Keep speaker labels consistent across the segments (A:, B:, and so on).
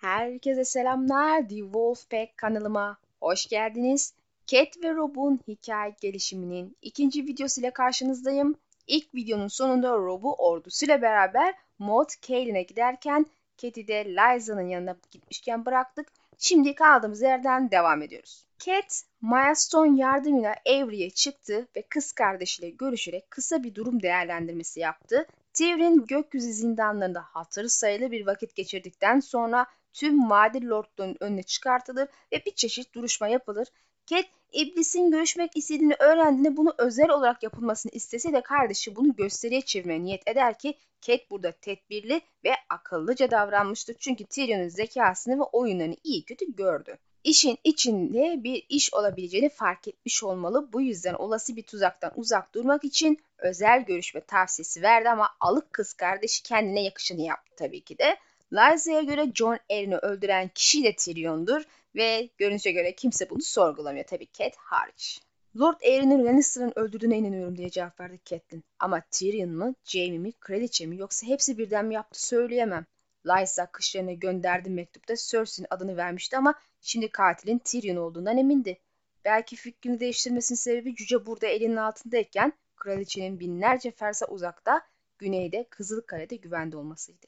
A: Herkese selamlar. The Wolfpack kanalıma hoş geldiniz. Cat ve Rob'un hikaye gelişiminin ikinci videosuyla karşınızdayım. İlk videonun sonunda Rob'u ordusuyla beraber Maud Kaylin'e giderken Cat'i de Liza'nın yanına gitmişken bıraktık. Şimdi kaldığımız yerden devam ediyoruz. Cat, Milestone yardımıyla Avery'e çıktı ve kız kardeşiyle görüşerek kısa bir durum değerlendirmesi yaptı. Tyrion gökyüzü zindanlarında hatırı sayılı bir vakit geçirdikten sonra tüm vadi lordların önüne çıkartılır ve bir çeşit duruşma yapılır. Cat, iblisin görüşmek istediğini öğrendiğinde bunu özel olarak yapılmasını istese de kardeşi bunu gösteriye çevirmeye niyet eder ki Cat burada tedbirli ve akıllıca davranmıştır. Çünkü Tyrion'un zekasını ve oyunlarını iyi kötü gördü. İşin içinde bir iş olabileceğini fark etmiş olmalı. Bu yüzden olası bir tuzaktan uzak durmak için özel görüşme tavsiyesi verdi ama alık kız kardeşi kendine yakışanı yaptı tabii ki de. Lysa'ya göre John Arryn'i öldüren kişi de Tyrion'dur ve görünüşe göre kimse bunu sorgulamıyor tabii Cat hariç. Lord Arryn'i Lannister'ın öldürdüğüne inanıyorum diye cevap verdi Catelyn. Ama Tyrion mu, Jaime mi, Kraliçe mi yoksa hepsi birden mi yaptı söyleyemem. Lysa kışlarına gönderdiği mektupta Cersei'nin adını vermişti ama şimdi katilin Tyrion olduğundan emindi. Belki fikrini değiştirmesinin sebebi cüce burada elinin altındayken kraliçenin binlerce fersa uzakta güneyde Kızılkale'de güvende olmasıydı.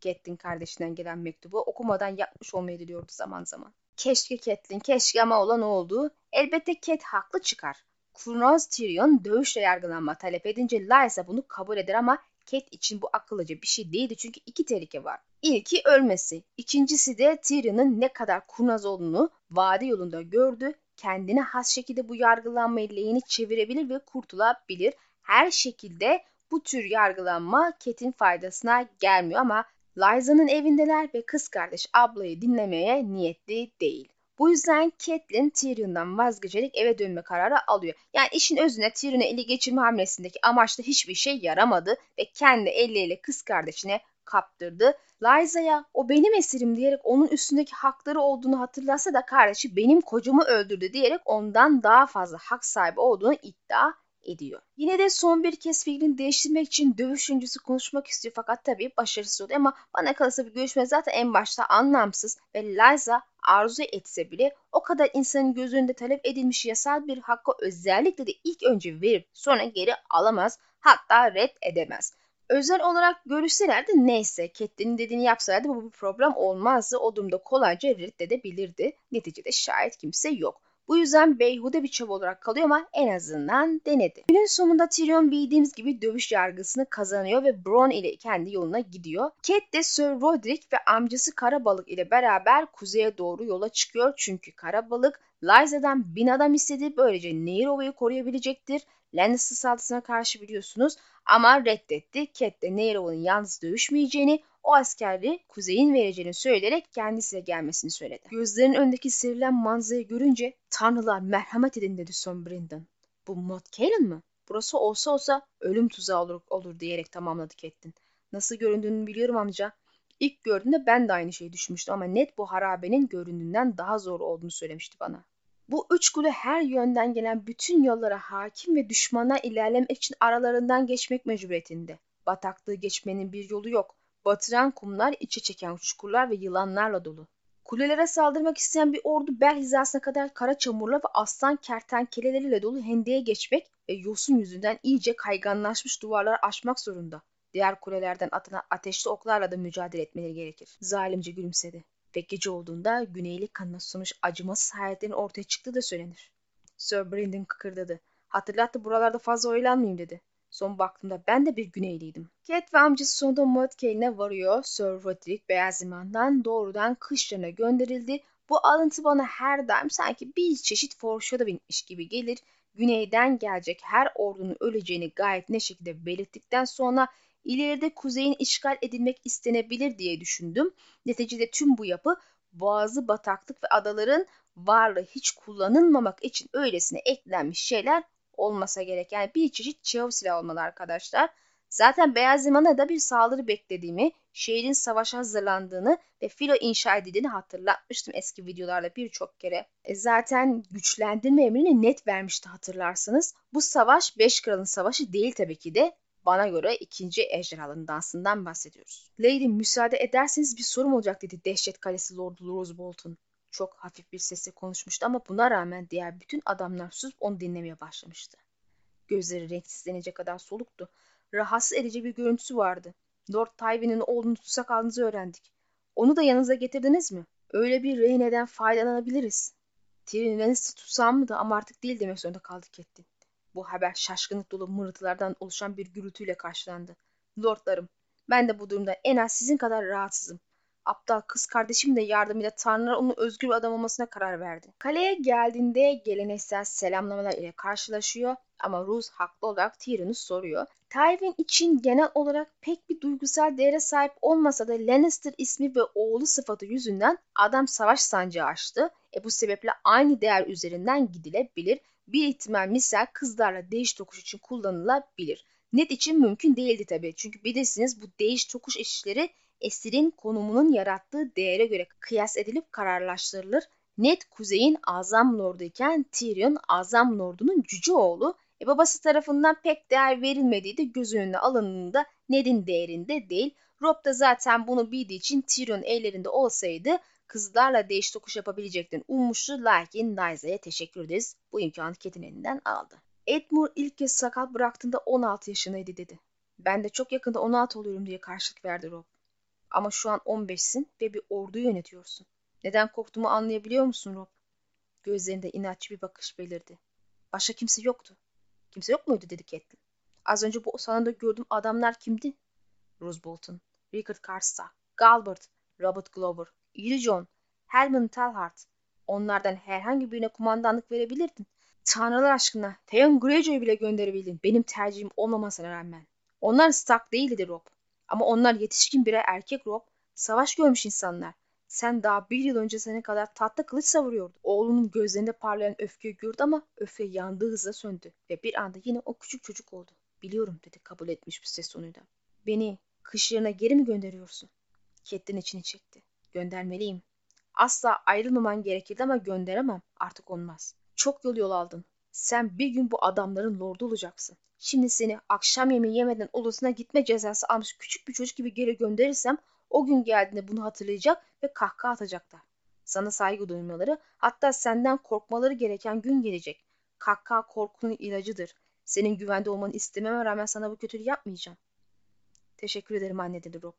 A: Catelyn kardeşinden gelen mektubu okumadan yapmış olmayı diliyordu zaman zaman. Keşke Catelyn, keşke ama olan oldu. Elbette Cat haklı çıkar. Kurnaz Tyrion dövüşle yargılanma talep edince Lysa bunu kabul eder ama Cat için bu akıllıca bir şey değildi çünkü iki tehlike var. İlki ölmesi. İkincisi de Tyrion'un ne kadar kurnaz olduğunu vade yolunda gördü. Kendine has şekilde bu yargılanmayı lehine çevirebilir ve kurtulabilir. Her şekilde bu tür yargılanma Cat'in faydasına gelmiyor ama Lysa'nın evindeler ve kız kardeş ablayı dinlemeye niyetli değil. Bu yüzden Catelyn Tyrion'dan vazgeçerek eve dönme kararı alıyor. Yani işin özüne Tyrion'u eli geçirme hamlesindeki amaçta hiçbir şey yaramadı ve kendi elleriyle kız kardeşine kaptırdı. Lysa'ya o benim esirim diyerek onun üstündeki hakları olduğunu hatırlasa da kardeşi benim kocamı öldürdü diyerek ondan daha fazla hak sahibi olduğunu iddia ediyor. Yine de son bir kez fikrini değiştirmek için dövüş konuşmak istiyor fakat tabii başarısız oluyor ama bana kalırsa bir görüşme zaten en başta anlamsız ve Liza arzu etse bile o kadar insanın göz önünde talep edilmiş yasal bir hakkı özellikle de ilk önce verip sonra geri alamaz hatta red edemez. Özel olarak görüşselerdi neyse Catelyn'in dediğini yapsalardı bu bir problem olmazdı. O durumda kolayca reddedebilirdi. Neticede şahit kimse yok. Bu yüzden beyhude bir çaba olarak kalıyor ama en azından denedi. Günün sonunda Tyrion bildiğimiz gibi dövüş yargısını kazanıyor ve Bronn ile kendi yoluna gidiyor. Cat de Sir Roderick ve amcası Karabalık ile beraber kuzeye doğru yola çıkıyor. Çünkü Karabalık Lysa'dan bin adam istedi. Böylece Nehir Ova'yı koruyabilecektir. Lannister saldırısına karşı biliyorsunuz ama reddetti. Cat de Nehir Ova'nın yalnız dövüşmeyeceğini, o askerleri kuzeyin vereceğini söyleyerek kendisiyle gelmesini söyledi. Gözlerinin önündeki serilen manzarayı görünce tanrılar merhamet edin dedi Son Brandon. Bu Maud Caelan mı? Burası olsa olsa ölüm tuzağı olur, olur diyerek tamamladı Catelyn. Nasıl göründüğünü biliyorum amca. İlk gördüğümde ben de aynı şeyi düşünmüştüm ama net bu harabenin göründüğünden daha zor olduğunu söylemişti bana. Bu üç kule her yönden gelen bütün yollara hakim ve düşmana ilerlemek için aralarından geçmek mecburiyetinde. Bataklığı geçmenin bir yolu yok. Batıran kumlar, içe çeken çukurlar ve yılanlarla dolu. Kulelere saldırmak isteyen bir ordu bel hizasına kadar kara çamurla ve aslan kertenkeleleriyle dolu hendeye geçmek ve yosun yüzünden iyice kayganlaşmış duvarları aşmak zorunda. Diğer kulelerden atılan ateşli oklarla da mücadele etmeleri gerekir. Zalimce gülümsedi. Ve gece olduğunda güneyli kanına susamış acımasız hayatların ortaya çıktığı da söylenir. Sir Brandon kıkırdadı. Hatırlattı buralarda fazla oyalanmayayım dedi. Son baktığımda ben de bir güneyliydim. Cat ve amcası sonunda Mudcane'e varıyor. Sir Roderick Beyaz Liman'dan doğrudan kışlarına gönderildi. Bu alıntı bana her daim sanki bir çeşit foreshadowing'miş gibi gelir. Güneyden gelecek her ordunun öleceğini gayet ne şekilde belirttikten sonra ileride kuzeyin işgal edilmek istenebilir diye düşündüm. Neticede tüm bu yapı boğazı bataklık ve adaların varlığı hiç kullanılmamak için öylesine eklenmiş şeyler olmasa gerek. Yani bir çeşit çav silah olmalı arkadaşlar. Zaten Beyaz Liman'a da bir saldırı beklediğimi, şehrin savaşa hazırlandığını ve filo inşa edildiğini hatırlatmıştım eski videolarda birçok kere. E zaten güçlendirme emrini net vermişti hatırlarsanız. Bu savaş Beş Kral'ın savaşı değil tabii ki de Bana göre ikinci ejderhaların dansından bahsediyoruz. Lady müsaade ederseniz bir sorum olacak dedi dehşet kalesi Lord Rose Bolton. Çok hafif bir sesle konuşmuştu ama buna rağmen diğer bütün adamlar susup onu dinlemeye başlamıştı. Gözleri renksizlenecek kadar soluktu. Rahatsız edici bir görüntüsü vardı. Lord Tywin'in oğlunu tutsak aldığınızı öğrendik. Onu da yanınıza getirdiniz mi? Öyle bir rehineden faydalanabiliriz. Tyrion Lannister tutsam mı da ama artık değil demek zorunda kaldık Kettin. Bu haber şaşkınlık dolu mırıltılardan oluşan bir gürültüyle karşılandı. Lordlarım, ben de bu durumda en az sizin kadar rahatsızım. Aptal kız kardeşim de yardımıyla Tanrılar onun özgür bir adam olmasına karar verdi. Kaleye geldiğinde geleneksel selamlamalar ile karşılaşıyor ama Rose haklı olarak Tyrion'u soruyor. Tywin için genel olarak pek bir duygusal değere sahip olmasa da Lannister ismi ve oğlu sıfatı yüzünden adam savaş sancağı açtı. E bu sebeple aynı değer üzerinden gidilebilir. Bir ihtimal misal kızlarla değiş tokuş için kullanılabilir. Net için mümkün değildi tabii. Çünkü bilirsiniz bu değiş tokuş işleri esirin konumunun yarattığı değere göre kıyas edilip kararlaştırılır. Ned kuzeyin Azam Lordu iken Tyrion Azam Lordu'nun cüce oğlu. E babası tarafından pek değer verilmediği de göz önüne alındığında Ned'in değerinde değil. Rob da zaten bunu bildiği için Tyrion ellerinde olsaydı kızlarla değiş tokuş yapabileceklerini ummuştu. Lakin Nysa'ya teşekkür ederiz. Bu imkanı Ket'in elinden aldı. Edmure ilk kez sakat bıraktığında 16 yaşındaydı dedi. Ben de çok yakında 16 oluyorum diye karşılık verdi Rob. Ama şu an 15'sin ve bir ordu yönetiyorsun. Neden korktuğumu anlayabiliyor musun Rob? Gözlerinde inatçı bir bakış belirdi. Başka kimse yoktu. Kimse yok muydu dedi Catelyn. Az önce bu salonda gördüğüm adamlar kimdi? Rose Bolton, Rickard Karstark, Galbert, Robert Glover, Iri John, Helmut Talhart. Onlardan herhangi birine kumandanlık verebilirdin. Tanrılar aşkına Theon Greyjoy'u bile gönderebildin. Benim tercihim olmamasına rağmen. Onlar Stark değildi Rob. Ama onlar yetişkin birer erkek Rob. Savaş görmüş insanlar. Sen daha bir yıl önce sene kadar tatlı kılıç savuruyordun. Oğlunun gözlerinde parlayan öfkeyi gördü ama öfke yandığı hızla söndü. Ve bir anda yine o küçük çocuk oldu. Biliyorum dedi kabul etmiş bir ses tonuyla. Beni kış yerine geri mi gönderiyorsun? Kettin içini çekti. Göndermeliyim. Asla ayrılmaman gerekirdi ama gönderemem. Artık olmaz. Çok yol yol aldın. Sen bir gün bu adamların lordu olacaksın. Şimdi seni akşam yemeği yemeden odasına gitme cezası almış küçük bir çocuk gibi geri gönderirsem o gün geldiğinde bunu hatırlayacak ve kahkaha atacaklar. Sana saygı duymaları hatta senden korkmaları gereken gün gelecek. Kahkaha korkunun ilacıdır. Senin güvende olmanı istememe rağmen sana bu kötülüğü yapmayacağım. Teşekkür ederim anne dedi Rob.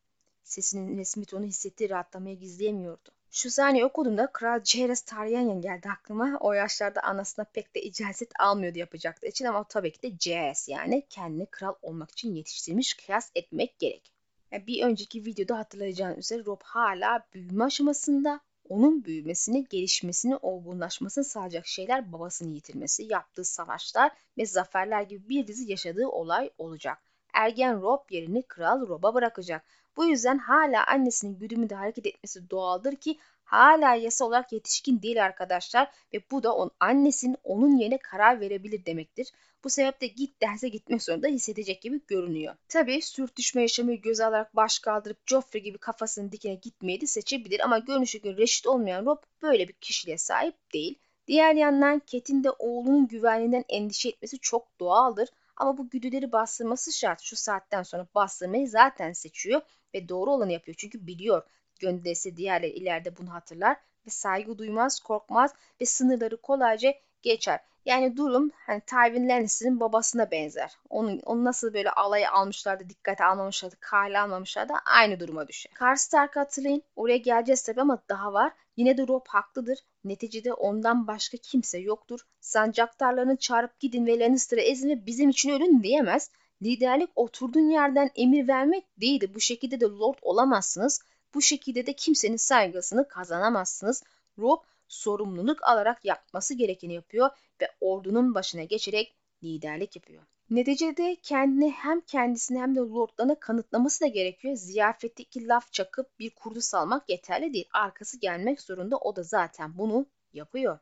A: Sesinin resmi tonu hissettiği rahatlamayı gizleyemiyordu. Şu saniye okuduğumda Kral Ceres Targaryen geldi aklıma. O yaşlarda anasına pek de icazet almıyordu yapacaktı için ama tabii ki de Ceres yani kendini kral olmak için yetiştirmiş kıyas etmek gerek. Yani bir önceki videoda hatırlayacağınız üzere Rob hala büyüme aşamasında. Onun büyümesini, gelişmesini, olgunlaşmasını sağlayacak şeyler babasını yitirmesi, yaptığı savaşlar ve zaferler gibi bir dizi yaşadığı olay olacak. Ergen Rob yerini Kral Rob'a bırakacak. Bu yüzden hala annesinin güdümünde hareket etmesi doğaldır ki hala yasa olarak yetişkin değil arkadaşlar ve bu da on, annesinin onun yerine karar verebilir demektir. Bu sebeple git derse gitmek zorunda hissedecek gibi görünüyor. Tabi sürtüşme yaşamayı göze alarak baş kaldırıp Joffrey gibi kafasını dikine gitmeyi de seçebilir ama görünüşü gün reşit olmayan Rob böyle bir kişiliğe sahip değil. Diğer yandan Ket'in de oğlunun güvenliğinden endişe etmesi çok doğaldır. Ama bu güdüleri bastırması şart. Şu saatten sonra bastırmayı zaten seçiyor ve doğru olanı yapıyor. Çünkü biliyor gönderirse diğerleri ileride bunu hatırlar ve saygı duymaz, korkmaz ve sınırları kolayca geçer. Yani durum hani Tywin Lannister'ın babasına benzer. Onu, onu nasıl böyle alaya almışlardı, dikkate almamışlardı, kale almamışlardı aynı duruma düşer. Karstark'ı hatırlayın. Oraya geleceğiz tabii ama daha var. Yine de Rob haklıdır. Neticede ondan başka kimse yoktur. Sancaktarlarını çağırıp gidin ve Lannister'ı ezin ve bizim için ölün diyemez. Liderlik oturduğun yerden emir vermek değildi. Bu şekilde de lord olamazsınız. Bu şekilde de kimsenin saygısını kazanamazsınız. Rob sorumluluk alarak yapması gerekeni yapıyor ve ordunun başına geçerek liderlik yapıyor. Neticede kendini hem kendisini hem de lordlarına kanıtlaması da gerekiyor. Ziyafetteki laf çakıp bir kurdu salmak yeterli değil. Arkası gelmek zorunda o da zaten bunu yapıyor.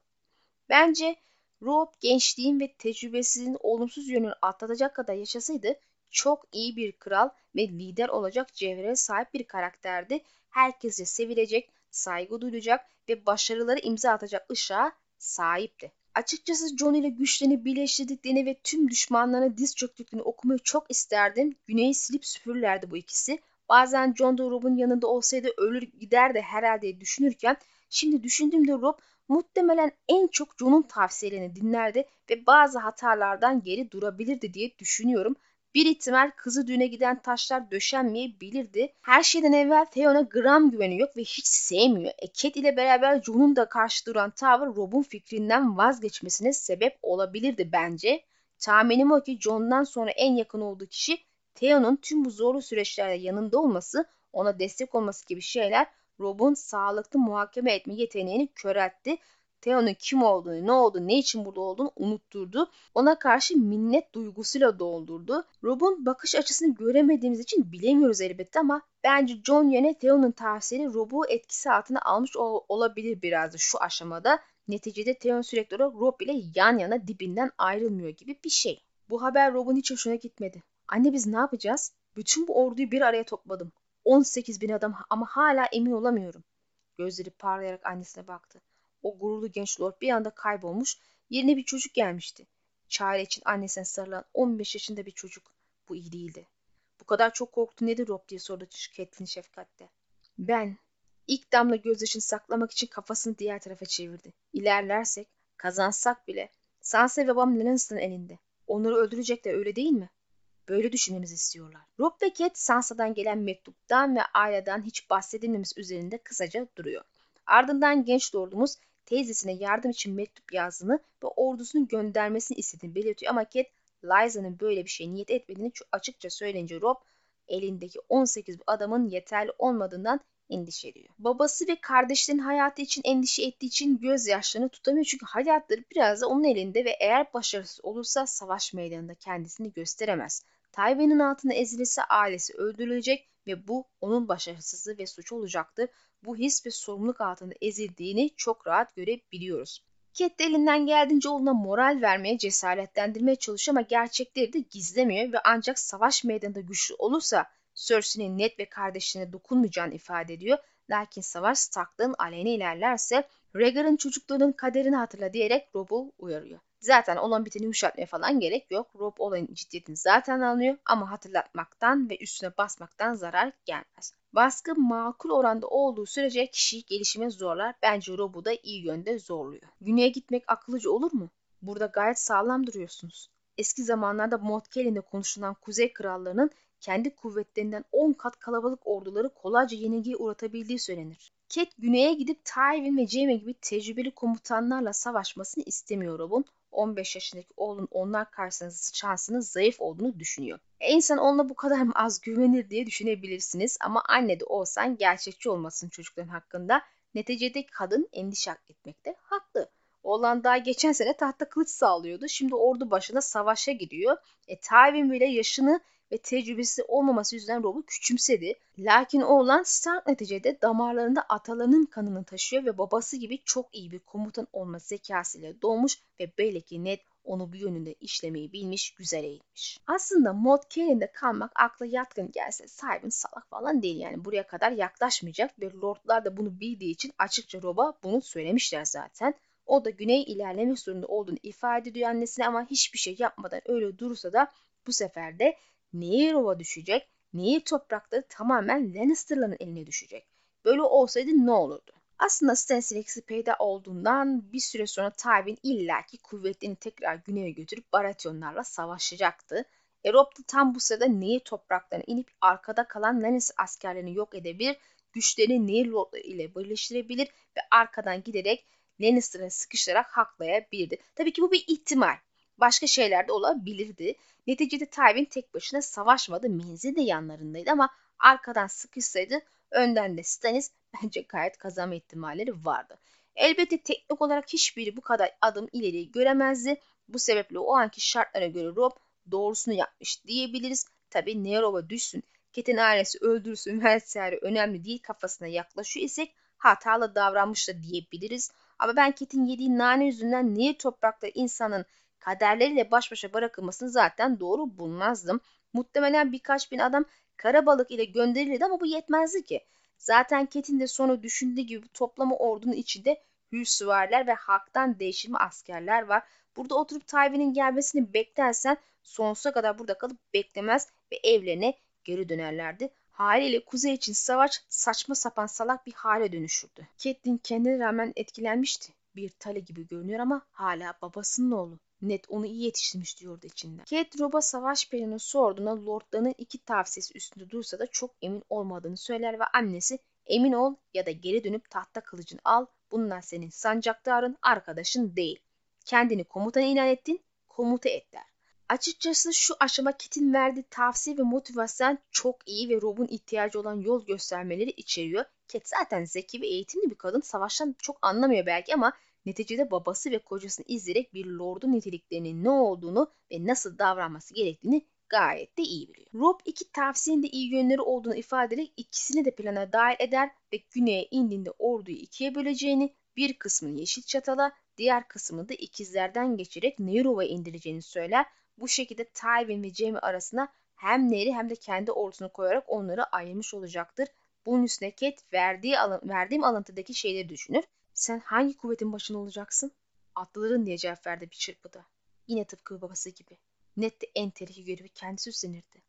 A: Bence Rob gençliğin ve tecrübesizliğin olumsuz yönünü atlatacak kadar yaşasaydı çok iyi bir kral ve lider olacak cevhere sahip bir karakterdi. Herkese sevilecek, saygı duyulacak ve başarıları imza atacak ışığa sahipti. Açıkçası John ile güçlerini birleştirdiklerini ve tüm düşmanlarına diz çöktüklerini okumayı çok isterdim. Güney'i silip süpürürlerdi bu ikisi. Bazen John da Rob'un yanında olsaydı ölür gider de herhalde düşünürken şimdi düşündüğümde Rob muhtemelen en çok John'un tavsiyelerini dinlerdi ve bazı hatalardan geri durabilirdi diye düşünüyorum. Bir ihtimal kızı düğüne giden taşlar döşenmeyebilirdi. Her şeyden evvel Theon'a gram güveni yok ve hiç sevmiyor. E Cat ile beraber John'un da karşı duran tavır Rob'un fikrinden vazgeçmesine sebep olabilirdi bence. Tahminim o ki John'dan sonra en yakın olduğu kişi Theo'nun tüm bu zorlu süreçlerde yanında olması, ona destek olması gibi şeyler Rob'un sağlıklı muhakeme etme yeteneğini köreltti. Theo'nun kim olduğunu, ne olduğunu, ne için burada olduğunu unutturdu. Ona karşı minnet duygusuyla doldurdu. Rob'un bakış açısını göremediğimiz için bilemiyoruz elbette ama bence John yine Theo'nun tavsiyeleri Rob'u etkisi altına almış ol- olabilir biraz da şu aşamada. Neticede Theon sürekli olarak Rob ile yan yana dibinden ayrılmıyor gibi bir şey. Bu haber Rob'un hiç hoşuna gitmedi. Anne biz ne yapacağız? Bütün bu orduyu bir araya topladım. 18 bin adam ama hala emin olamıyorum. Gözleri parlayarak annesine baktı. O gururlu genç lord bir anda kaybolmuş, yerine bir çocuk gelmişti. Çare için annesine sarılan 15 yaşında bir çocuk. Bu iyi değildi. Bu kadar çok korktu nedir Rob diye sordu Catelyn şefkatle. Ben. İlk damla gözyaşını saklamak için kafasını diğer tarafa çevirdi. İlerlersek, kazansak bile Sansa ve babam Lannister'ın elinde. Onları öldürecekler öyle değil mi? Böyle düşünmemizi istiyorlar. Rob ve Cat Sansa'dan gelen mektuptan ve aileden hiç bahsedilmemiz üzerinde kısaca duruyor. Ardından genç lordumuz teyzesine yardım için mektup yazdığını ve ordusunu göndermesini istediğini belirtiyor ama Cat Lysa'nın böyle bir şey niyet etmediğini açıkça söyleyince Rob elindeki 18 adamın yeterli olmadığından endişe ediyor. Babası ve kardeşlerin hayatı için endişe ettiği için gözyaşlarını tutamıyor çünkü hayatları biraz da onun elinde ve eğer başarısız olursa savaş meydanında kendisini gösteremez. Tywin'in altına ezilirse ailesi öldürülecek ve bu onun başarısızlığı ve suç olacaktır. Bu his ve sorumluluk altında ezildiğini çok rahat görebiliyoruz. Cat de elinden geldiğince oğluna moral vermeye, cesaretlendirmeye çalışıyor ama gerçekleri de gizlemiyor ve ancak savaş meydanında güçlü olursa Cersei'nin net ve kardeşlerine dokunmayacağını ifade ediyor. Lakin savaş Stark'ların aleyhine ilerlerse Rhaegar'ın çocuklarının kaderini hatırla diyerek Rob'u uyarıyor. Zaten olan biteni yumuşatmaya falan gerek yok. Rob olayın ciddiyetini zaten anlıyor ama hatırlatmaktan ve üstüne basmaktan zarar gelmez. Baskı makul oranda olduğu sürece kişiyi gelişime zorlar. Bence Rob'u da iyi yönde zorluyor. Güney'e gitmek akıllıca olur mu? Burada gayet sağlam duruyorsunuz. Eski zamanlarda Montkellin'de konuşulan Kuzey Krallarının kendi kuvvetlerinden 10 kat kalabalık orduları kolayca yenilgiye uğratabildiği söylenir. Cat güneye gidip Tywin ve Jaime gibi tecrübeli komutanlarla savaşmasını istemiyor Rob'un. 15 yaşındaki oğlun onlar karşısında şansının zayıf olduğunu düşünüyor. E insan onunla bu kadar mı az güvenir diye düşünebilirsiniz ama anne de olsan gerçekçi olmasın çocukların hakkında. Neticede kadın endişe etmekte haklı. Oğlan daha geçen sene tahta kılıç sağlıyordu. Şimdi ordu başına savaşa gidiyor. E Tywin bile yaşını ve tecrübesi olmaması yüzünden Rob'u küçümsedi. Lakin oğlan Stark neticede damarlarında atalarının kanını taşıyor ve babası gibi çok iyi bir komutan olma zekasıyla doğmuş ve belli ki Ned onu bu yönünde işlemeyi bilmiş, güzel eğitmiş. Aslında Mod Caelin'de kalmak akla yatkın gelse sahibin salak falan değil yani buraya kadar yaklaşmayacak ve lordlar da bunu bildiği için açıkça Rob'a bunu söylemişler zaten. O da güney ilerlemek zorunda olduğunu ifade ediyor annesine ama hiçbir şey yapmadan öyle durursa da bu sefer de neyi Rob'a düşecek, neyi toprakları tamamen Lannister'ların eline düşecek. Böyle olsaydı ne olurdu? Aslında Stannis eksi peyda olduğundan bir süre sonra Tywin illaki kuvvetlerini tekrar güneye götürüp Baratheonlarla savaşacaktı. E Rob da tam bu sırada Nehir topraklarına inip arkada kalan Lannister askerlerini yok edebilir, güçlerini Nehir lordları ile birleştirebilir ve arkadan giderek Lannister'ı sıkıştırarak haklayabilirdi. Tabii ki bu bir ihtimal. Başka şeyler de olabilirdi. Neticede Tywin tek başına savaşmadı. Menzil de yanlarındaydı ama arkadan sıkışsaydı önden de Stannis bence gayet kazanma ihtimalleri vardı. Elbette teknik olarak hiçbiri bu kadar adım ileri göremezdi. Bu sebeple o anki şartlara göre Rob doğrusunu yapmış diyebiliriz. Tabi Nerov'a düşsün, Ket'in ailesi öldürsün vesaire önemli değil kafasına yaklaşıyor isek hatalı davranmış da diyebiliriz. Ama ben Ket'in yediği nane yüzünden niye toprakta insanın kaderleriyle baş başa bırakılmasını zaten doğru bulmazdım. Muhtemelen birkaç bin adam karabalık ile gönderilirdi ama bu yetmezdi ki. Zaten Ket'in de sonu düşündüğü gibi toplama ordunun içinde hür süvariler ve halktan değişimi askerler var. Burada oturup Tywin'in gelmesini beklersen sonsuza kadar burada kalıp beklemez ve evlerine geri dönerlerdi. Haliyle kuzey için savaş saçma sapan salak bir hale dönüşürdü. Catelyn kendine rağmen etkilenmişti. Bir tale gibi görünüyor ama hala babasının oğlu. Ned onu iyi yetiştirmiş diyordu içinden. Kate Rob'a savaş planını sorduğunda lordlarının iki tavsiyesi üstünde dursa da çok emin olmadığını söyler ve annesi emin ol ya da geri dönüp tahta kılıcını al. Bunlar senin sancaktarın arkadaşın değil. Kendini komutan ilan ettin, komuta et der. Açıkçası şu aşama Kit'in verdiği tavsiye ve motivasyon çok iyi ve Rob'un ihtiyacı olan yol göstermeleri içeriyor. Cat zaten zeki ve eğitimli bir kadın. Savaştan çok anlamıyor belki ama neticede babası ve kocasını izleyerek bir lordun niteliklerinin ne olduğunu ve nasıl davranması gerektiğini gayet de iyi biliyor. Rob iki tavsiyenin de iyi yönleri olduğunu ifade ederek ikisini de plana dahil eder ve güneye indiğinde orduyu ikiye böleceğini, bir kısmını Yeşil Çatal'a, diğer kısmını da ikizlerden geçerek Nehru'ya indireceğini söyler. Bu şekilde Tywin ve Jaime arasına hem Nehri hem de kendi ordusunu koyarak onları ayırmış olacaktır. Bunun üstüne Cat verdiği alın, verdiğim alıntıdaki şeyleri düşünür. Sen hangi kuvvetin başında olacaksın? Atlıların diye cevap verdi bir çırpıda. Yine tıpkı babası gibi. Net de en tehlikeli görevi kendisi üstlenirdi.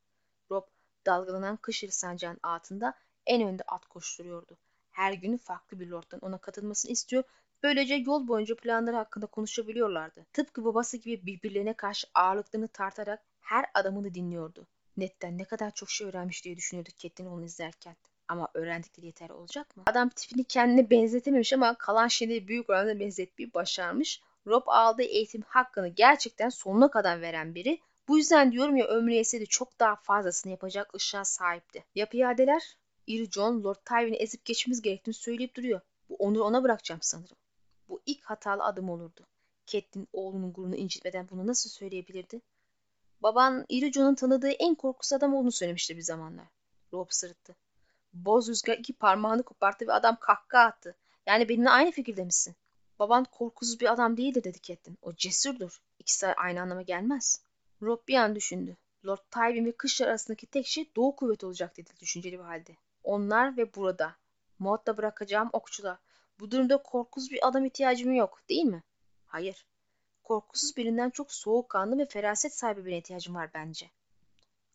A: Rob dalgalanan kışır sancağın altında en önde at koşturuyordu. Her gün farklı bir lorddan ona katılmasını istiyor. Böylece yol boyunca planları hakkında konuşabiliyorlardı. Tıpkı babası gibi birbirlerine karşı ağırlıklarını tartarak her adamını dinliyordu. Ned'den ne kadar çok şey öğrenmiş diye düşünüyordu Catelyn onu izlerken. Ama öğrendikleri yeter olacak mı? Adam tipini kendine benzetememiş ama kalan şeyleri büyük oranda benzetmeyi başarmış. Rob aldığı eğitim hakkını gerçekten sonuna kadar veren biri. Bu yüzden diyorum ya ömrü yeseydi çok daha fazlasını yapacak ışığa sahipti. Ya piyadeler? İri John Lord Tywin'i ezip geçmemiz gerektiğini söyleyip duruyor. Bu onuru ona bırakacağım sanırım. Bu ilk hatalı adım olurdu. Catelyn oğlunun gururunu incitmeden bunu nasıl söyleyebilirdi? Baban İri John'un tanıdığı en korkusuz adam olduğunu söylemişti bir zamanlar. Rob sırıttı. Boz rüzgar iki parmağını koparttı ve adam kahkaha attı. Yani benimle aynı fikirde misin? Baban korkusuz bir adam değildir dedi Catelyn. O cesurdur. İkisi aynı anlama gelmez. Rob bir an düşündü. Lord Tywin ve kışlar arasındaki tek şey Doğu kuvveti olacak dedi düşünceli bir halde. Onlar ve burada. Maud'da bırakacağım okçular. Bu durumda korkusuz bir adam ihtiyacım yok değil mi? Hayır. Korkusuz birinden çok soğukkanlı ve feraset sahibi birine ihtiyacım var bence.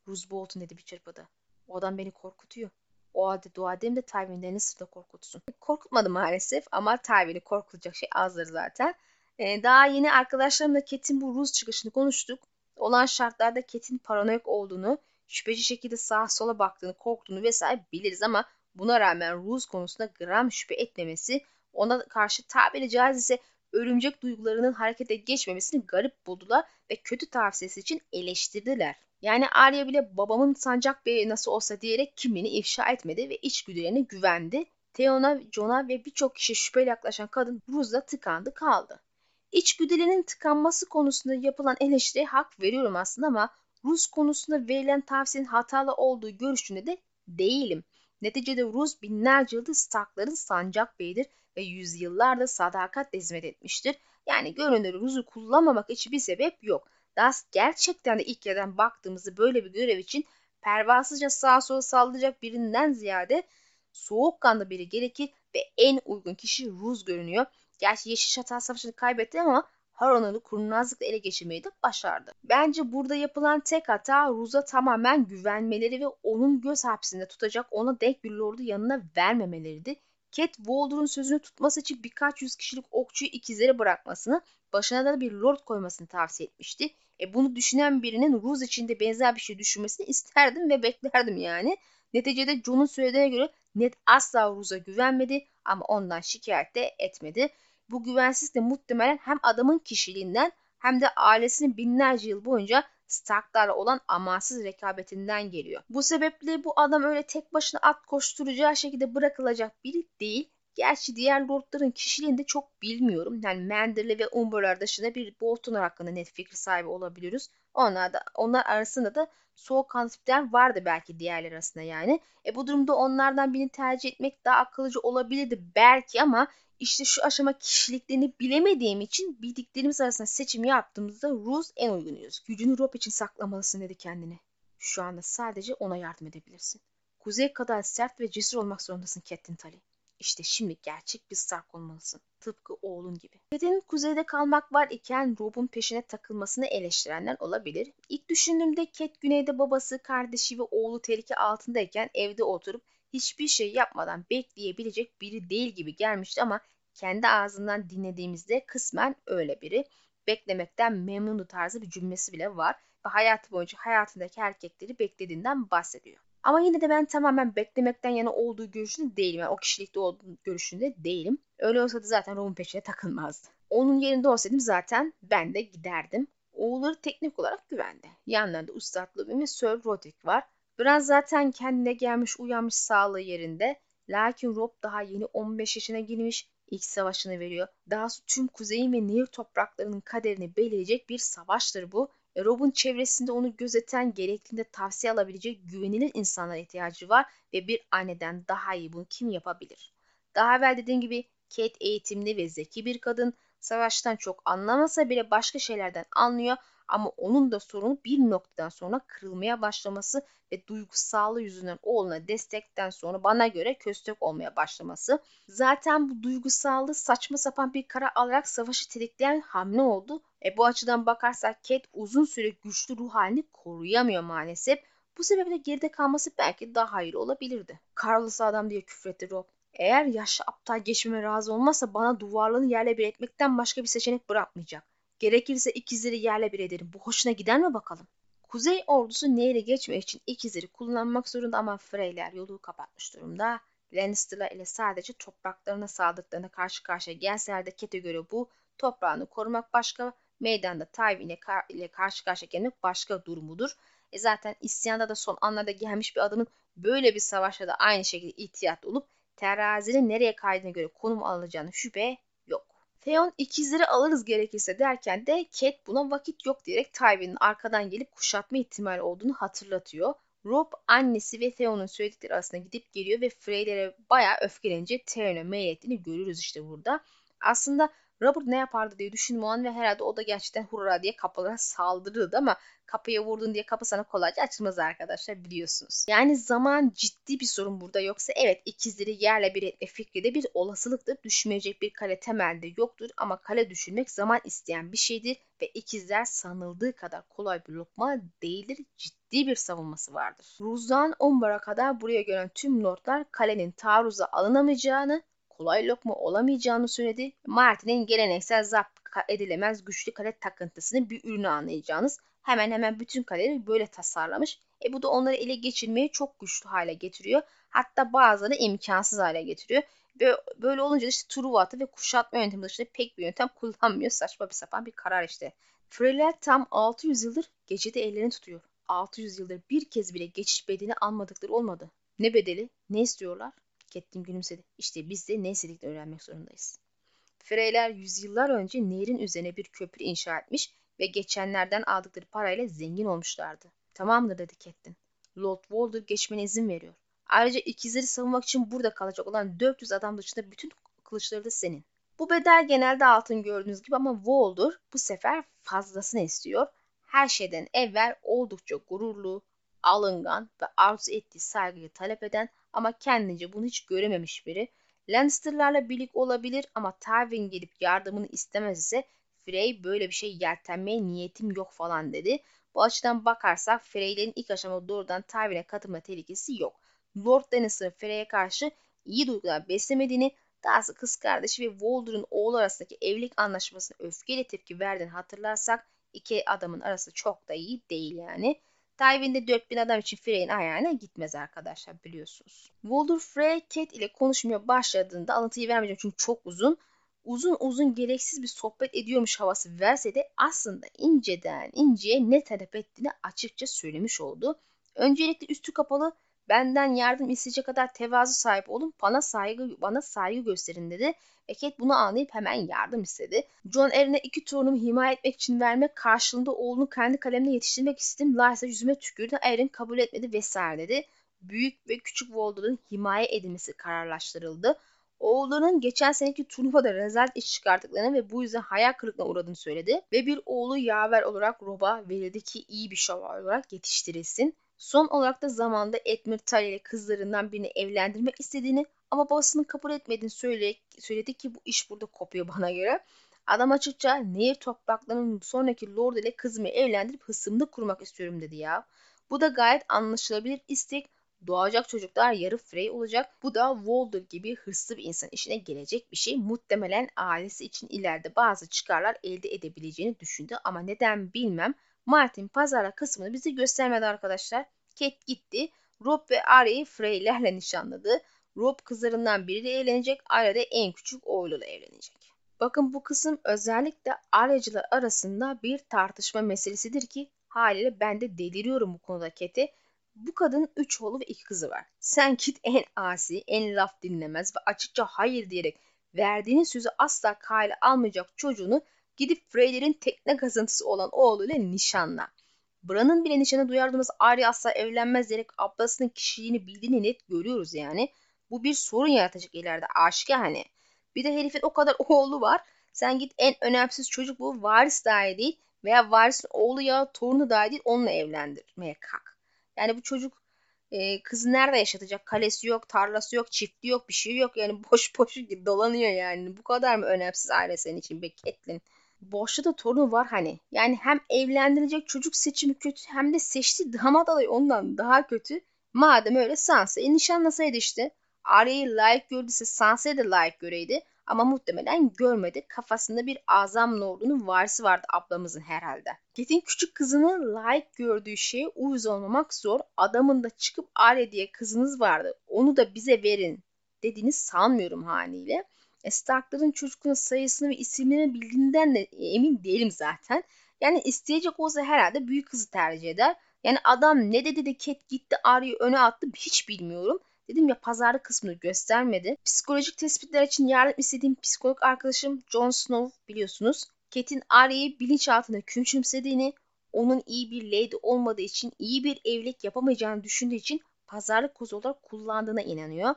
A: Roose Bolton dedi bir çırpıda. O adam beni korkutuyor. O halde dua edelim de Tywin Lannister'da korkutsun. Korkutmadı maalesef ama Tywin'i korkutacak şey azdır zaten. Ee, daha yeni arkadaşlarımla Ket'in bu Rus çıkışını konuştuk. Olan şartlarda Ket'in paranoyak olduğunu, şüpheci şekilde sağa sola baktığını, korktuğunu vesaire biliriz ama buna rağmen Rus konusunda gram şüphe etmemesi, ona karşı tabiri caizse örümcek duygularının harekete geçmemesini garip buldular ve kötü tavsiyesi için eleştirdiler. Yani Arya bile babamın sancak beyi nasıl olsa diyerek kimliğini ifşa etmedi ve içgüdülerine güvendi. Theon'a, Jon'a ve birçok kişi şüpheyle yaklaşan kadın Ruz'la tıkandı kaldı. İçgüdülerinin tıkanması konusunda yapılan eleştiriye hak veriyorum aslında ama Rus konusunda verilen tavsiyenin hatalı olduğu görüşünde de değilim. Neticede Rus binlerce yıldır Starkların sancak beyidir ve yüzyıllarda sadakatle hizmet etmiştir. Yani görünür Rus'u kullanmamak için bir sebep yok. Das gerçekten de ilk yerden baktığımızda böyle bir görev için pervasızca sağa sola sallayacak birinden ziyade soğukkanlı biri gerekir ve en uygun kişi Ruz görünüyor. Gerçi Yeşil Şatal Savaşı'nı kaybetti ama Haronn'u kurnazlıkla ele geçirmeyi de başardı. Bence burada yapılan tek hata Ruz'a tamamen güvenmeleri ve onun göz hapsinde tutacak ona denk bir lordu yanına vermemeleridir. Cat Walder'ın sözünü tutması için birkaç yüz kişilik okçuyu ikizlere bırakmasını, başına da bir lord koymasını tavsiye etmişti. E bunu düşünen birinin Ruz içinde benzer bir şey düşünmesini isterdim ve beklerdim yani. Neticede John'un söylediğine göre Ned asla Ruz'a güvenmedi ama ondan şikayet de etmedi. Bu güvensizlik de muhtemelen hem adamın kişiliğinden hem de ailesinin binlerce yıl boyunca Starklarla olan amansız rekabetinden geliyor. Bu sebeple bu adam öyle tek başına at koşturacağı şekilde bırakılacak biri değil. Gerçi diğer lordların kişiliğini de çok bilmiyorum. Yani Manderly ve Umber'lar dışında bir Bolton hakkında net fikri sahibi olabiliyoruz. Onlar da onlar arasında da soğukkanlı tipler vardı belki diğerler arasında yani. E bu durumda onlardan birini tercih etmek daha akıllıcı olabilirdi belki ama işte şu aşama kişiliklerini bilemediğim için bildiklerimiz arasında seçim yaptığımızda Ruz en uygunuyuz. Gücünü Rob için saklamalısın dedi kendine. Şu anda sadece ona yardım edebilirsin. Kuzey kadar sert ve cesur olmak zorundasın Catelyn Tully. İşte şimdi gerçek bir Stark olmalısın. Tıpkı oğlun gibi. Ted'in kuzeyde kalmak var iken Rob'un peşine takılmasını eleştirenler olabilir. İlk düşündüğümde Cat güneyde babası, kardeşi ve oğlu tehlike altındayken evde oturup hiçbir şey yapmadan bekleyebilecek biri değil gibi gelmişti ama kendi ağzından dinlediğimizde kısmen öyle biri. Beklemekten memnunu tarzı bir cümlesi bile var ve hayatı boyunca hayatındaki erkekleri beklediğinden bahsediyor. Ama yine de ben tamamen beklemekten yana olduğu görüşünde değilim. Yani o kişilikte olduğu görüşünde değilim. Öyle olsa da zaten Rob'un peşine takılmazdı. Onun yerinde olsaydım zaten ben de giderdim. Oğulları teknik olarak güvende. Yanlarında Ustad Lubin ve Sir Roderick var. Biraz zaten kendine gelmiş uyanmış sağlığı yerinde. Lakin Rob daha yeni 15 yaşına girmiş. İlk savaşını veriyor. Daha tüm kuzeyin ve Nehir topraklarının kaderini belirleyecek bir savaştır bu. E, Rob'un çevresinde onu gözeten, gerektiğinde tavsiye alabilecek güvenilir insanlara ihtiyacı var ve bir anneden daha iyi bunu kim yapabilir? Daha evvel dediğim gibi Kate eğitimli ve zeki bir kadın. Savaştan çok anlamasa bile başka şeylerden anlıyor ama onun da sorunu bir noktadan sonra kırılmaya başlaması ve duygusallığı yüzünden oğluna destekten sonra bana göre köstek olmaya başlaması. Zaten bu duygusallığı saçma sapan bir karar alarak savaşı tetikleyen hamle oldu. E bu açıdan bakarsak Kate uzun süre güçlü ruh halini koruyamıyor maalesef. Bu sebeple geride kalması belki daha hayır olabilirdi. Carlos adam diye küfretti Rob. Eğer yaşlı aptal geçmeme razı olmazsa bana duvarlarını yerle bir etmekten başka bir seçenek bırakmayacak. Gerekirse ikizleri yerle bir ederim. Bu hoşuna gider mi bakalım? Kuzey ordusu nehri geçmek için ikizleri kullanmak zorunda ama Freyler yolu kapatmış durumda. Lannister'lar ile sadece topraklarına saldıklarına karşı karşıya gelseler de Kete göre bu toprağını korumak başka, meydanda Tywin ile, kar ile karşı karşıya gelmek başka durumudur. E zaten isyanda da son anlarda gelmiş bir adamın böyle bir savaşta da aynı şekilde ihtiyatlı olup terazinin nereye kaydığına göre konum alınacağını şüphe. Theon ikizleri alırız gerekirse derken de Cat buna vakit yok diyerek Tywin'in arkadan gelip kuşatma ihtimali olduğunu hatırlatıyor. Rob annesi ve Theon'un söyledikleri arasında gidip geliyor ve Freylere bayağı öfkelenince Tyrion'a mail ettiğini görürüz işte burada. Aslında Robert ne yapardı diye düşündüm o an ve herhalde o da gerçekten hurra diye kapılara saldırırdı ama kapıya vurdun diye kapı sana kolayca açılmaz arkadaşlar biliyorsunuz. Yani zaman ciddi bir sorun burada yoksa evet ikizleri yerle bir etme fikri de bir olasılıktır. Düşmeyecek bir kale temelde yoktur ama kale düşürmek zaman isteyen bir şeydir ve ikizler sanıldığı kadar kolay bir lokma değildir. Ciddi bir savunması vardır. Ruz'dan Umbar'a kadar buraya gelen tüm lordlar kalenin taarruza alınamayacağını kolay lokma olamayacağını söyledi. Martin'in geleneksel zapt edilemez güçlü kale takıntısını bir ürünü anlayacağınız hemen hemen bütün kaleleri böyle tasarlamış. E bu da onları ele geçirmeyi çok güçlü hale getiriyor. Hatta bazıları imkansız hale getiriyor. Ve böyle olunca işte Truva ve kuşatma yöntemi dışında pek bir yöntem kullanmıyor. Saçma bir sapan bir karar işte. Freyler tam 600 yıldır gecede ellerini tutuyor. 600 yıldır bir kez bile geçiş bedeli almadıkları olmadı. Ne bedeli? Ne istiyorlar? Kettin gülümsedi. İşte biz de ne istediklerini öğrenmek zorundayız. Freyler yüzyıllar önce nehrin üzerine bir köprü inşa etmiş ve geçenlerden aldıkları parayla zengin olmuşlardı. Tamamdır dedi Kettin. Lord Walder geçmene izin veriyor. Ayrıca ikizleri savunmak için burada kalacak olan 400 adam dışında bütün kılıçları da senin. Bu bedel genelde altın gördüğünüz gibi ama Walder bu sefer fazlasını istiyor. Her şeyden evvel oldukça gururlu, alıngan ve arzu ettiği saygıyı talep eden ama kendince bunu hiç görememiş biri. Lannister'larla birlik olabilir ama Tywin gelip yardımını istemez ise Frey böyle bir şey yeltenmeye niyetim yok falan dedi. Bu açıdan bakarsak Frey'lerin ilk aşamada doğrudan Tywin'e katılma tehlikesi yok. Lord Lannister Frey'e karşı iyi duygular beslemediğini, dahası kız kardeşi ve Walder'ın oğlu arasındaki evlilik anlaşmasına öfkeyle tepki verdiğini hatırlarsak iki adamın arası çok da iyi değil yani. Tywin'de 4000 adam için Frey'in ayağına gitmez arkadaşlar biliyorsunuz. Walder Frey Cat ile konuşmaya başladığında alıntıyı vermeyeceğim çünkü çok uzun. Uzun uzun gereksiz bir sohbet ediyormuş havası verse de aslında inceden inceye ne talep ettiğini açıkça söylemiş oldu. Öncelikle üstü kapalı benden yardım isteyecek kadar tevazu sahip olun bana saygı bana saygı gösterin dedi. Ve Kate bunu anlayıp hemen yardım istedi. John Erin'e iki torunumu himaye etmek için vermek karşılığında oğlunu kendi kalemle yetiştirmek istedim. Larsa yüzüme tükürdü. Erin kabul etmedi vesaire dedi. Büyük ve küçük Walder'ın himaye edilmesi kararlaştırıldı. Oğullarının geçen seneki turnuvada rezalet iş çıkarttıklarını ve bu yüzden hayal kırıklığına uğradığını söyledi. Ve bir oğlu yaver olarak Rob'a verildi ki iyi bir şövalye olarak yetiştirilsin. Son olarak da zamanda Edmund Tully ile kızlarından birini evlendirmek istediğini ama babasının kabul etmediğini söyledi, söyledi ki bu iş burada kopuyor bana göre. Adam açıkça Nehir topraklarının sonraki Lord ile kızımı evlendirip hısımda kurmak istiyorum dedi ya. Bu da gayet anlaşılabilir istek. Doğacak çocuklar yarı Frey olacak. Bu da Walder gibi hırslı bir insan işine gelecek bir şey. Muhtemelen ailesi için ileride bazı çıkarlar elde edebileceğini düşündü ama neden bilmem. Martin pazara kısmını bize göstermedi arkadaşlar. Kate gitti. Rob ve Arya'yı Frey'lerle nişanladı. Rob kızlarından biriyle evlenecek. Arya da en küçük oğluyla evlenecek. Bakın bu kısım özellikle Aryacılar arasında bir tartışma meselesidir ki haliyle ben de deliriyorum bu konuda Kate. Bu kadının 3 oğlu ve 2 kızı var. Sen git en asi, en laf dinlemez ve açıkça hayır diyerek verdiğiniz sözü asla kale almayacak çocuğunu gidip Freyler'in tekne kazıntısı olan oğluyla nişanla. Bran'ın bile nişanı duyardığımız Arya asla evlenmez diyerek ablasının kişiliğini bildiğini net görüyoruz yani. Bu bir sorun yaratacak ileride aşikar hani. Bir de herifin o kadar oğlu var. Sen git en önemsiz çocuk bu varis dahi değil veya varisin oğlu ya torunu dahi değil onunla evlendirmeye kalk. Yani bu çocuk e, kızı nerede yaşatacak? Kalesi yok, tarlası yok, çifti yok, bir şey yok. Yani boş boş dolanıyor yani. Bu kadar mı önemsiz aile senin için be Catelyn? Boşta da torunu var hani. Yani hem evlendirecek çocuk seçimi kötü hem de seçtiği damat adayı ondan daha kötü. Madem öyle Sansa'yı nişanlasaydı işte. Arya'yı layık gördüyse Sansa'yı da layık göreydi. Ama muhtemelen görmedi. Kafasında bir azam lordunun varisi vardı ablamızın herhalde. Ket'in küçük kızını layık gördüğü şeye uyuz olmamak zor. Adamın da çıkıp Arya diye kızınız vardı. Onu da bize verin dediğini sanmıyorum haliyle. Stark'ların çocukların sayısını ve isimlerini bildiğinden de emin değilim zaten. Yani isteyecek olsa herhalde büyük kızı tercih eder. Yani adam ne dedi de Cat gitti Arya'yı öne attı hiç bilmiyorum. Dedim ya pazarlık kısmını göstermedi. Psikolojik tespitler için yardım istediğim psikolog arkadaşım Jon Snow biliyorsunuz. Cat'in Arya'yı bilinçaltında küçümsediğini, onun iyi bir lady olmadığı için, iyi bir evlilik yapamayacağını düşündüğü için pazarlık kozu olarak kullandığına inanıyor.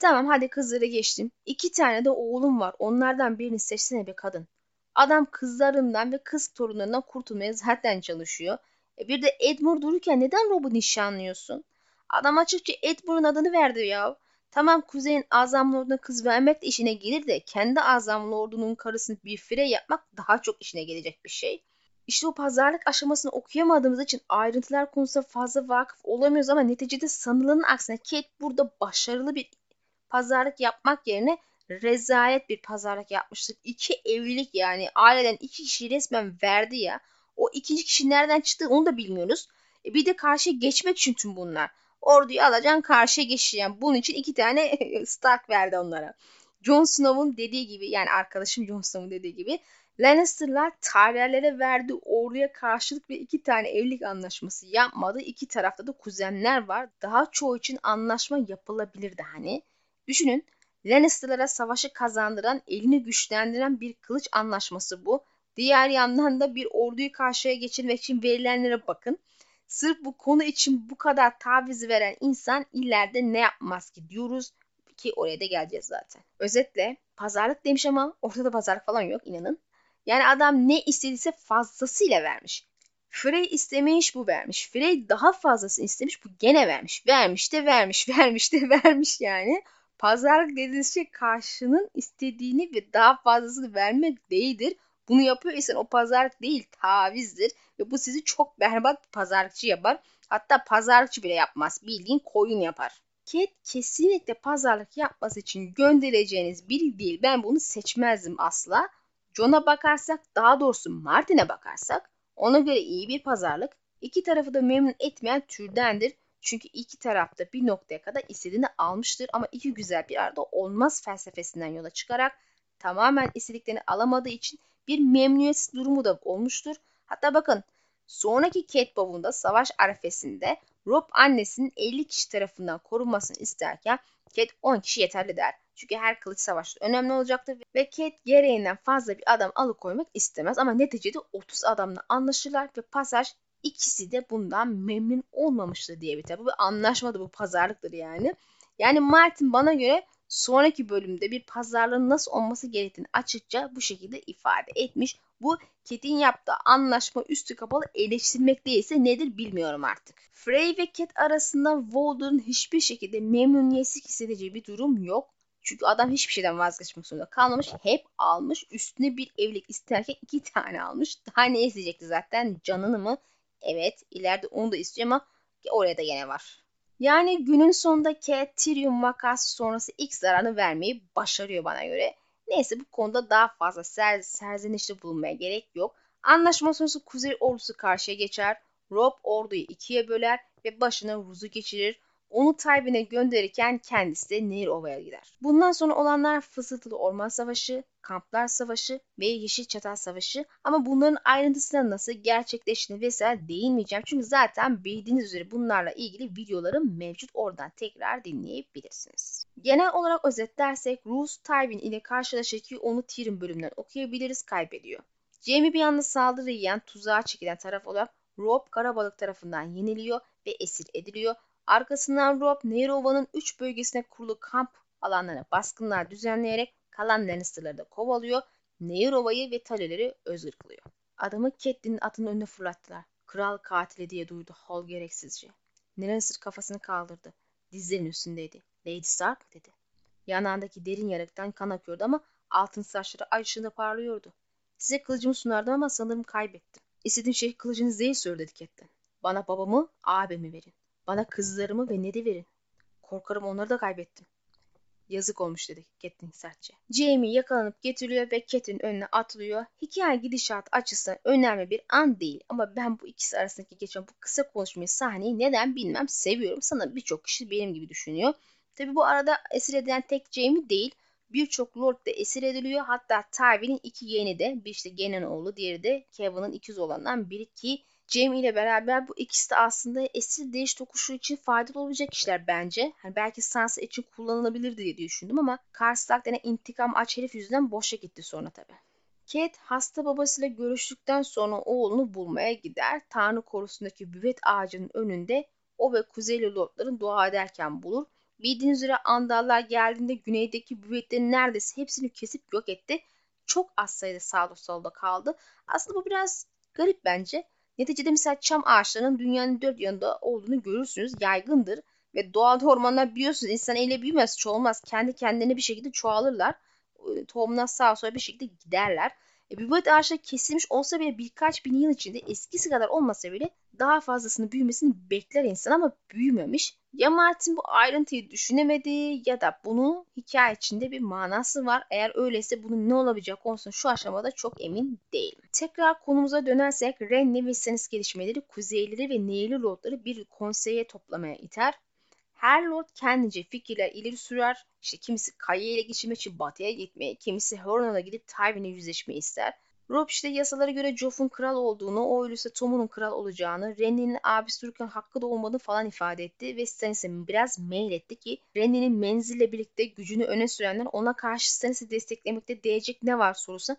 A: Tamam hadi kızları geçtim. İki tane de oğlum var. Onlardan birini seçsene be kadın. Adam kızlarından ve kız torunlarından kurtulmaya zaten çalışıyor. E bir de Edmure dururken neden Rob'u nişanlıyorsun? Adam açıkça Edmure'un adını verdi ya. Tamam kuzeyin Azam Lord'una kız vermek de işine gelir de kendi Azam Lord'unun karısını bir fire yapmak daha çok işine gelecek bir şey. İşte o pazarlık aşamasını okuyamadığımız için ayrıntılar konusunda fazla vakıf olamıyoruz ama neticede sanılanın aksine Kate burada başarılı bir pazarlık yapmak yerine rezalet bir pazarlık yapmıştır. İki evlilik yani aileden iki kişi resmen verdi ya. O ikinci kişi nereden çıktı onu da bilmiyoruz. E bir de karşıya geçmek için tüm bunlar. Orduyu alacaksın karşıya geçeceksin. Bunun için iki tane Stark verdi onlara. Jon Snow'un dediği gibi yani arkadaşım Jon Snow'un dediği gibi Lannister'lar Tyrell'lere verdiği orduya karşılık bir iki tane evlilik anlaşması yapmadı. İki tarafta da kuzenler var. Daha çoğu için anlaşma yapılabilirdi hani. Düşünün Lannister'lara savaşı kazandıran, elini güçlendiren bir kılıç anlaşması bu. Diğer yandan da bir orduyu karşıya geçirmek için verilenlere bakın. Sırf bu konu için bu kadar taviz veren insan ileride ne yapmaz ki diyoruz ki oraya da geleceğiz zaten. Özetle pazarlık demiş ama ortada pazarlık falan yok inanın. Yani adam ne istediyse fazlasıyla vermiş. Frey istemiş bu vermiş. Frey daha fazlasını istemiş bu gene vermiş. Vermiş de vermiş, vermiş de vermiş yani. Pazarlık dediğiniz şey karşının istediğini ve daha fazlasını vermek değildir. Bunu yapıyor isen o pazarlık değil tavizdir. Ve bu sizi çok berbat bir pazarlıkçı yapar. Hatta pazarlıkçı bile yapmaz. Bildiğin koyun yapar. Cat kesinlikle pazarlık yapması için göndereceğiniz biri değil. Ben bunu seçmezdim asla. John'a bakarsak daha doğrusu Martin'e bakarsak ona göre iyi bir pazarlık. İki tarafı da memnun etmeyen türdendir. Çünkü iki tarafta bir noktaya kadar istediğini almıştır ama iki güzel bir arada olmaz felsefesinden yola çıkarak tamamen istediklerini alamadığı için bir memnuniyetsiz durumu da olmuştur. Hatta bakın sonraki Cat savaş arifesinde Rob annesinin 50 kişi tarafından korunmasını isterken Cat 10 kişi yeterli der. Çünkü her kılıç savaşta önemli olacaktır ve Cat gereğinden fazla bir adam alıkoymak istemez ama neticede 30 adamla anlaşırlar ve pasaj ikisi de bundan memnun olmamıştır diye bir tabi. Bu anlaşmadı bu pazarlıktır yani. Yani Martin bana göre sonraki bölümde bir pazarlığın nasıl olması gerektiğini açıkça bu şekilde ifade etmiş. Bu Cat'in yaptığı anlaşma üstü kapalı eleştirmek değilse nedir bilmiyorum artık. Frey ve Cat arasında Walder'ın hiçbir şekilde memnuniyetsiz hissedeceği bir durum yok. Çünkü adam hiçbir şeyden vazgeçmek zorunda kalmamış. Hep almış. Üstüne bir evlilik isterken iki tane almış. Daha ne isteyecekti zaten? Canını mı? Evet. ileride onu da istiyor ama oraya da gene var. Yani günün sonunda Cat Tyrion vakası sonrası ilk zararını vermeyi başarıyor bana göre. Neyse bu konuda daha fazla ser, serzenişte bulunmaya gerek yok. Anlaşma sonrası Kuzey ordusu karşıya geçer. Rob orduyu ikiye böler ve başına Ruz'u geçirir. Onu Tywin'e gönderirken kendisi de Nehir Ova'ya gider. Bundan sonra olanlar Fısıltılı Orman Savaşı, Kamplar Savaşı ve Yeşil Çatal Savaşı ama bunların ayrıntısına nasıl gerçekleştiğini vesaire değinmeyeceğim. Çünkü zaten bildiğiniz üzere bunlarla ilgili videolarım mevcut. Oradan tekrar dinleyebilirsiniz. Genel olarak özetlersek Roose Tywin ile karşılaşır ki onu Tyrion bölümünden okuyabiliriz kaybediyor. Jaime bir anda saldırı yiyen tuzağa çekilen taraf olarak Rob Karabalık tarafından yeniliyor ve esir ediliyor. Arkasından Rob Nehrova'nın üç bölgesine kurulu kamp alanlarına baskınlar düzenleyerek kalan Lannister'ları da kovalıyor. Nehrova'yı ve Taleleri özgür kılıyor. Adamı Catelyn'in atının önüne fırlattılar. Kral katili diye duydu Hall gereksizce. Lannister kafasını kaldırdı. Dizlerinin üstündeydi. Lady Stark dedi. Yanağındaki derin yarıktan kan akıyordu ama altın saçları ay ışığında parlıyordu. Size kılıcımı sunardım ama sanırım kaybettim. İstediğim şey kılıcınız değil söyledi Catelyn. Bana babamı, abimi verin. Bana kızlarımı ve Ned'i verin. Korkarım onları da kaybettim. Yazık olmuş dedi Catelyn sertçe. Jamie yakalanıp getiriliyor ve Cat'in önüne atılıyor. Hikaye gidişat açısından önemli bir an değil ama ben bu ikisi arasındaki geçen bu kısa konuşmayı sahneyi neden bilmem seviyorum. Sana birçok kişi benim gibi düşünüyor. Tabi bu arada esir edilen tek Jamie değil. Birçok lord da esir ediliyor. Hatta Tywin'in iki yeğeni de bir işte Gen'in oğlu diğeri de Kevin'in ikiz olandan biri ki Jamie ile beraber bu ikisi de aslında esir değiş tokuşu için faydalı olacak işler bence. Hani belki Sansa için kullanılabilir diye düşündüm ama Karstark denen intikam aç herif yüzünden boşa gitti sonra tabi. Kate hasta babasıyla görüştükten sonra oğlunu bulmaya gider. Tanrı korusundaki büvet ağacının önünde o ve kuzeyli lordların dua ederken bulur. Bildiğiniz üzere Andallar geldiğinde güneydeki büvetlerin neredeyse hepsini kesip yok etti. Çok az sayıda sağda solda kaldı. Aslında bu biraz garip bence. Neticede mesela çam ağaçlarının dünyanın dört yanında olduğunu görürsünüz. Yaygındır. Ve doğal hormonlar biliyorsunuz insan eliyle büyümez, çoğalmaz. Kendi kendine bir şekilde çoğalırlar. Tohumdan sağa sola bir şekilde giderler. E, büyümet ağaçları kesilmiş olsa bile birkaç bin yıl içinde eskisi kadar olmasa bile daha fazlasını büyümesini bekler insan ama büyümemiş. Ya Martin bu ayrıntıyı düşünemedi ya da bunu hikaye içinde bir manası var. Eğer öyleyse bunun ne olabilecek konusunda şu aşamada çok emin değilim. Tekrar konumuza dönersek Renly ve Stannis gelişmeleri kuzeyleri ve nehirli lordları bir konseye toplamaya iter. Her lord kendince fikirler ileri sürer. İşte kimisi Kaya ile geçirmek için batıya gitmeyi, kimisi Horn'a gidip Tywin'e yüzleşmeyi ister. Rob işte yasalara göre Joff'un kral olduğunu, o ölürse Tom'un kral olacağını, Renly'nin abisi dururken hakkı da olmadığını falan ifade etti ve Stannis'e biraz mail etti ki Renly'nin menzille birlikte gücünü öne sürenler ona karşı Stannis'i desteklemekte değecek ne var sorusu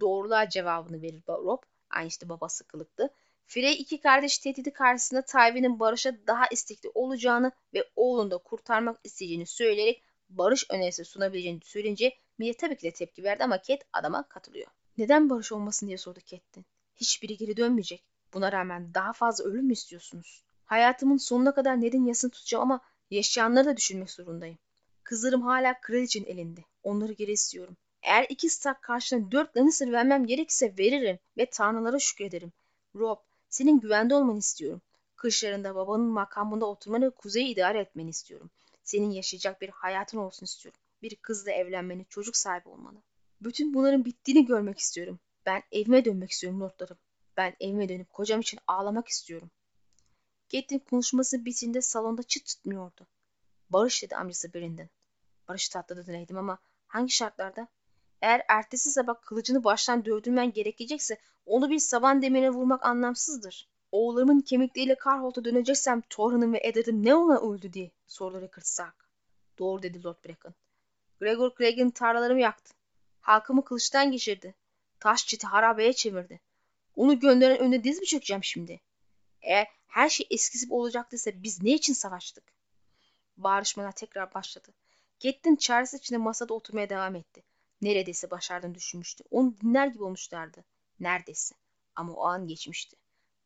A: doğruluğa cevabını verir Rob. Aynı işte babası kılıktı. Frey iki kardeş tehdidi karşısında Tywin'in barışa daha istekli olacağını ve oğlunu da kurtarmak isteyeceğini söyleyerek barış önerisi sunabileceğini söyleyince Mia tabii ki de tepki verdi ama Cat adama katılıyor. Neden barış olmasın diye sordu Catelyn. Hiçbiri geri dönmeyecek. Buna rağmen daha fazla ölüm mü istiyorsunuz? Hayatımın sonuna kadar Ned'in yasını tutacağım ama yaşayanları da düşünmek zorundayım. Kızlarım hala kraliçenin elinde. Onları geri istiyorum. Eğer iki Stark karşına dört Lannister vermem gerekirse veririm ve tanrılara şükrederim. Rob, senin güvende olmanı istiyorum. Kışlarında babanın makamında oturmanı ve kuzeyi idare etmeni istiyorum. Senin yaşayacak bir hayatın olsun istiyorum. Bir kızla evlenmeni, çocuk sahibi olmanı. Bütün bunların bittiğini görmek istiyorum. Ben evime dönmek istiyorum lordlarım. Ben evime dönüp kocam için ağlamak istiyorum. Catelyn konuşması bitince salonda çıt tutmuyordu. Barış dedi amcası birinden. Barış tatlı deneydim ama hangi şartlarda? Eğer ertesi sabah kılıcını baştan dövdürmen gerekecekse onu bir saban demirine vurmak anlamsızdır. Oğullarımın kemikleriyle Karholt'a döneceksem Torhan'ın ve Eddard'ın ne ona öldü diye sordu Rickard Stark. Doğru dedi Lord Bracken. Gregor Craig'in tarlalarımı yaktı. Halkımı kılıçtan geçirdi. Taş çiti harabeye çevirdi. Onu gönderen önüne diz mi çökeceğim şimdi? Eğer her şey eskisi olacaktıysa biz ne için savaştık? Bağırışmalar tekrar başladı. Catelyn çaresiz içinde masada oturmaya devam etti. Neredeyse başardığını düşünmüştü. Onu dinler gibi olmuşlardı. Neredeyse. Ama o an geçmişti.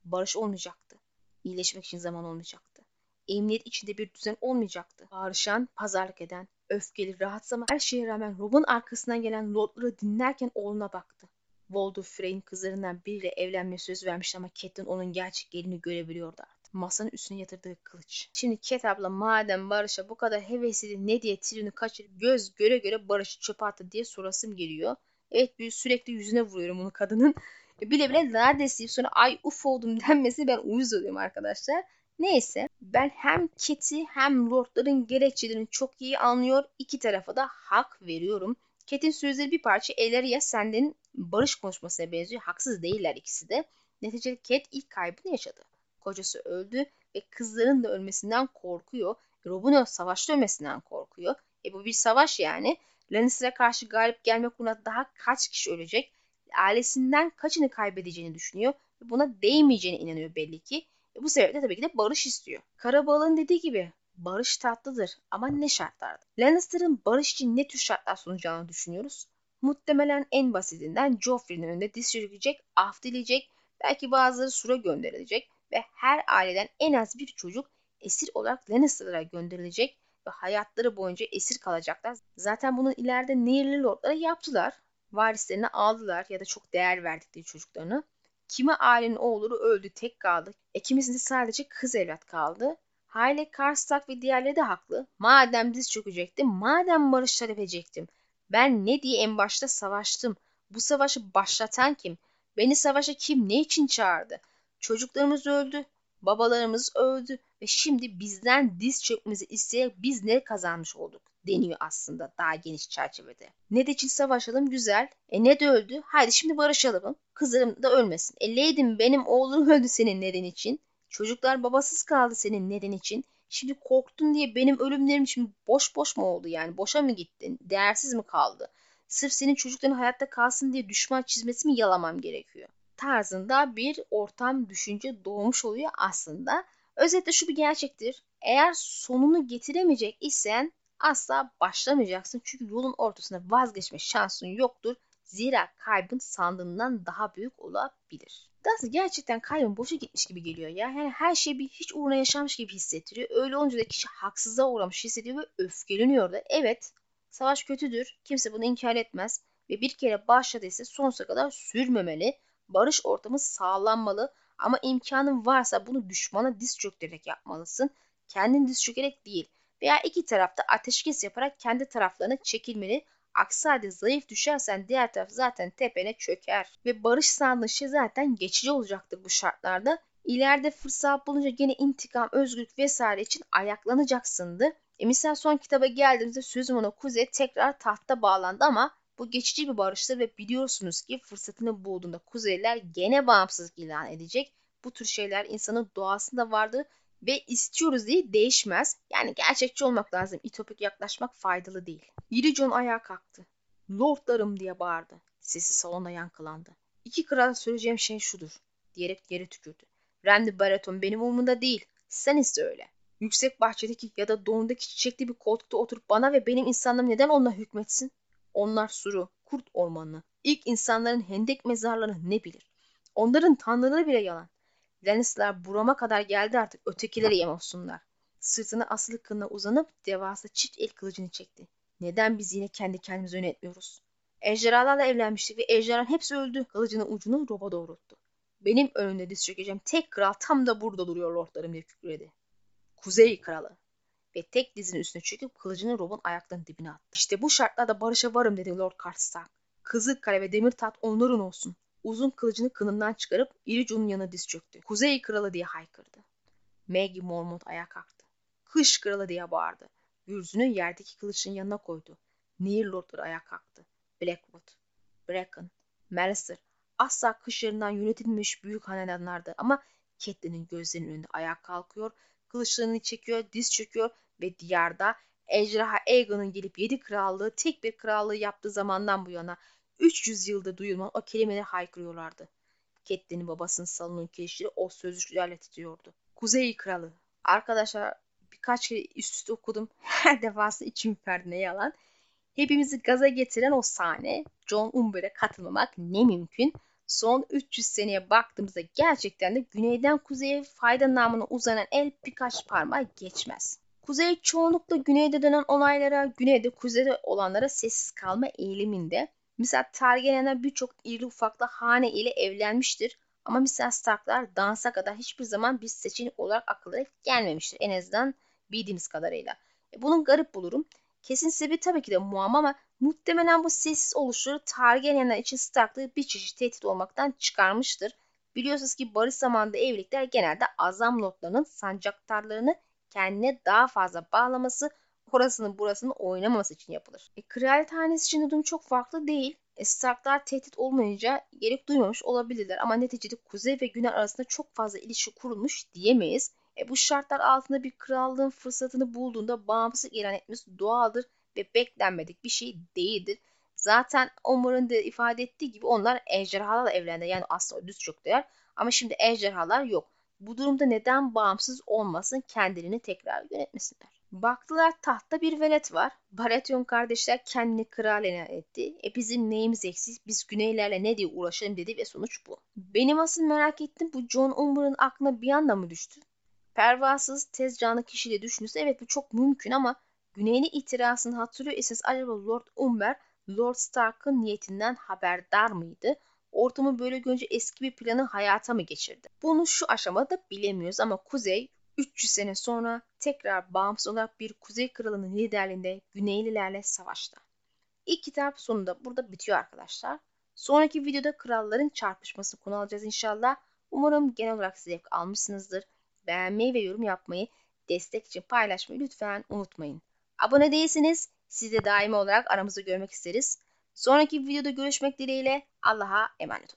A: Barış olmayacaktı. İyileşmek için zaman olmayacaktı. Emniyet içinde bir düzen olmayacaktı. Bağırışan, pazarlık eden, öfkeli, rahatsız ama her şeye rağmen Rob'un arkasından gelen lordları dinlerken oğluna baktı. Waldo Frey'in kızlarından biriyle evlenmeye söz vermişti ama Catelyn onun gerçek gelini görebiliyordu artık. Masanın üstüne yatırdığı kılıç. Şimdi Cat abla madem Barış'a bu kadar hevesliydi ne diye Tyrion'u kaçırıp göz göre göre Barış'ı çöpe attı diye sorasım geliyor. Evet bir sürekli yüzüne vuruyorum onu kadının. Bile bile neredeyse sonra ay uf oldum denmesi ben uyuz oluyorum arkadaşlar. Neyse ben hem Cat'i hem Lord'ların gerekçelerini çok iyi anlıyor. İki tarafa da hak veriyorum. Cat'in sözleri bir parça elleri ya senden barış konuşmasına benziyor. Haksız değiller ikisi de. Neticede Cat ilk kaybını yaşadı. Kocası öldü ve kızların da ölmesinden korkuyor. Rob'un savaşta ölmesinden korkuyor. E bu bir savaş yani. Lannister'a karşı galip gelmek uğruna daha kaç kişi ölecek? Ailesinden kaçını kaybedeceğini düşünüyor ve buna değmeyeceğine inanıyor belli ki. E bu sebeple tabii ki de barış istiyor. Karabal'ın dediği gibi barış tatlıdır ama ne şartlarda? Lannister'ın barış için ne tür şartlar sunacağını düşünüyoruz. Muhtemelen en basitinden Joffrey'nin önünde diz çökecek, af dileyecek, belki bazıları sura gönderilecek ve her aileden en az bir çocuk esir olarak Lannister'lara gönderilecek ve hayatları boyunca esir kalacaklar. Zaten bunu ileride Nehirli Lord'lara yaptılar. Varislerini aldılar ya da çok değer verdikleri çocuklarını. Kimi ailenin oğulları öldü, tek kaldı. E kimisinde sadece kız evlat kaldı. Hayle Karstak ve diğerleri de haklı. Madem diz çökecektim, madem barış talep edecektim. Ben ne diye en başta savaştım? Bu savaşı başlatan kim? Beni savaşa kim ne için çağırdı? Çocuklarımız öldü, babalarımız öldü ve şimdi bizden diz çökmemizi isteyerek biz ne kazanmış olduk deniyor aslında daha geniş çerçevede. Ne de için savaşalım güzel. E ne de öldü. Haydi şimdi barışalım. Kızlarım da ölmesin. E Leydim benim oğlum öldü senin neden için. Çocuklar babasız kaldı senin neden için. Şimdi korktun diye benim ölümlerim için boş boş mu oldu yani? Boşa mı gittin? Değersiz mi kaldı? Sırf senin çocukların hayatta kalsın diye düşman çizmesi mi yalamam gerekiyor? Tarzında bir ortam düşünce doğmuş oluyor aslında. Özetle şu bir gerçektir. Eğer sonunu getiremeyecek isen asla başlamayacaksın. Çünkü yolun ortasında vazgeçme şansın yoktur. Zira kaybın sandığından daha büyük olabilir. Daha gerçekten kaybın boşa gitmiş gibi geliyor ya. Yani her şey bir hiç uğruna yaşanmış gibi hissettiriyor. Öyle olunca da kişi haksızlığa uğramış hissediyor ve öfkeleniyor da. Evet savaş kötüdür. Kimse bunu inkar etmez. Ve bir kere başladıysa sonsuza kadar sürmemeli. Barış ortamı sağlanmalı. Ama imkanın varsa bunu düşmana diz çöktürerek yapmalısın. Kendin diz çökerek değil veya iki tarafta ateşkes yaparak kendi taraflarına çekilmeli. Aksi halde zayıf düşersen diğer taraf zaten tepene çöker. Ve barış sandığın zaten geçici olacaktır bu şartlarda. İleride fırsat bulunca gene intikam, özgürlük vesaire için ayaklanacaksındı. E misal son kitaba geldiğimizde sözüm ona Kuzey tekrar tahta bağlandı ama bu geçici bir barıştır ve biliyorsunuz ki fırsatını bulduğunda Kuzeyler gene bağımsızlık ilan edecek. Bu tür şeyler insanın doğasında vardır ve istiyoruz diye değişmez. Yani gerçekçi olmak lazım. İtopik yaklaşmak faydalı değil. Yiri John ayağa kalktı. Lordlarım diye bağırdı. Sesi salonda yankılandı. İki kral söyleyeceğim şey şudur. Diyerek yere tükürdü. Randy Baraton benim umurumda değil. Sen ise öyle. Yüksek bahçedeki ya da doğumdaki çiçekli bir koltukta oturup bana ve benim insanlarım neden onunla hükmetsin? Onlar suru, kurt ormanını, ilk insanların hendek mezarlarını ne bilir? Onların tanrıları bile yalan. Lannister'lar burama kadar geldi artık ötekileri yem olsunlar. Sırtını asılı kılına uzanıp devasa çift el kılıcını çekti. Neden biz yine kendi kendimizi yönetmiyoruz? Ejderhalarla evlenmiştik ve ejderhaların hepsi öldü. Kılıcının ucunu Rob'a doğrulttu. Benim önümde diz çökeceğim tek kral tam da burada duruyor lordlarım diye kükredi. Kuzey kralı. Ve tek dizinin üstüne çöküp kılıcını Rob'un ayaklarının dibine attı. İşte bu şartlarda barışa varım dedi Lord Karstark. Kızılkale ve demir tat onların olsun uzun kılıcını kınından çıkarıp Iricu'nun yanına diz çöktü. Kuzey kralı diye haykırdı. Maggie Mormont ayağa kalktı. Kış kralı diye bağırdı. Gürzünü yerdeki kılıçın yanına koydu. Nehir lordları ayağa kalktı. Blackwood, Bracken, Mallister asla kışlarından yönetilmiş büyük hanedanlardı ama Catelyn'in gözlerinin önünde ayağa kalkıyor, kılıçlarını çekiyor, diz çöküyor ve diyarda Ejderha Aegon'un gelip yedi krallığı tek bir krallığı yaptığı zamandan bu yana 300 yılda duyulmayan o kelimeleri haykırıyorlardı. Catelyn'in babasının salonun kirişleri o sözcüklerle titriyordu. Kuzey Kralı. Arkadaşlar birkaç kere üst üste okudum. Her defasında içim ne yalan. Hepimizi gaza getiren o sahne. John Umber'e katılmamak ne mümkün. Son 300 seneye baktığımızda gerçekten de güneyden kuzeye fayda namına uzanan el birkaç parmağı geçmez. Kuzey çoğunlukla güneyde dönen olaylara, güneyde kuzeyde olanlara sessiz kalma eğiliminde. Mesela Targaryenler birçok iri ufaklı hane ile evlenmiştir. Ama misal Starklar dansa kadar hiçbir zaman bir seçenek olarak akıllara gelmemiştir. En azından bildiğimiz kadarıyla. E, bunun garip bulurum. Kesin sebebi tabii ki de muamma ama muhtemelen bu sessiz oluşları Targaryenler için Stark'ları bir çeşit tehdit olmaktan çıkarmıştır. Biliyorsunuz ki barış zamanında evlilikler genelde azam lordlarının sancaktarlarını kendine daha fazla bağlaması, orasının burasını oynamaması için yapılır. E, kraliyet hanesi için durum çok farklı değil. E, Starklar tehdit olmayınca gerek duymamış olabilirler ama neticede kuzey ve güney arasında çok fazla ilişki kurulmuş diyemeyiz. E, bu şartlar altında bir krallığın fırsatını bulduğunda bağımsız ilan etmesi doğaldır ve beklenmedik bir şey değildir. Zaten Omar'ın da ifade ettiği gibi onlar ejderhalarla evlendi. Yani aslında düz çok değer. Ama şimdi ejderhalar yok. Bu durumda neden bağımsız olmasın kendilerini tekrar yönetmesinler. Baktılar tahtta bir velet var. Baratheon kardeşler kendini kral ilan etti. E bizim neyimiz eksik? Biz güneylerle ne diye uğraşalım dedi ve sonuç bu. Benim asıl merak ettim bu John Umber'ın aklına bir anda mı düştü? Pervasız, tez canlı kişiyle düşünürse evet bu çok mümkün ama güneyli itirazını hatırlıyor esas acaba Lord Umber Lord Stark'ın niyetinden haberdar mıydı? Ortamı böyle görünce eski bir planı hayata mı geçirdi? Bunu şu aşamada bilemiyoruz ama Kuzey 300 sene sonra tekrar bağımsız olarak bir Kuzey Kralı'nın liderliğinde Güneylilerle savaştı. İlk kitap sonunda burada bitiyor arkadaşlar. Sonraki videoda kralların çarpışmasını konu alacağız inşallah. Umarım genel olarak zevk almışsınızdır. Beğenmeyi ve yorum yapmayı, destek için paylaşmayı lütfen unutmayın. Abone değilseniz siz de daimi olarak aramızda görmek isteriz. Sonraki videoda görüşmek dileğiyle Allah'a emanet olun.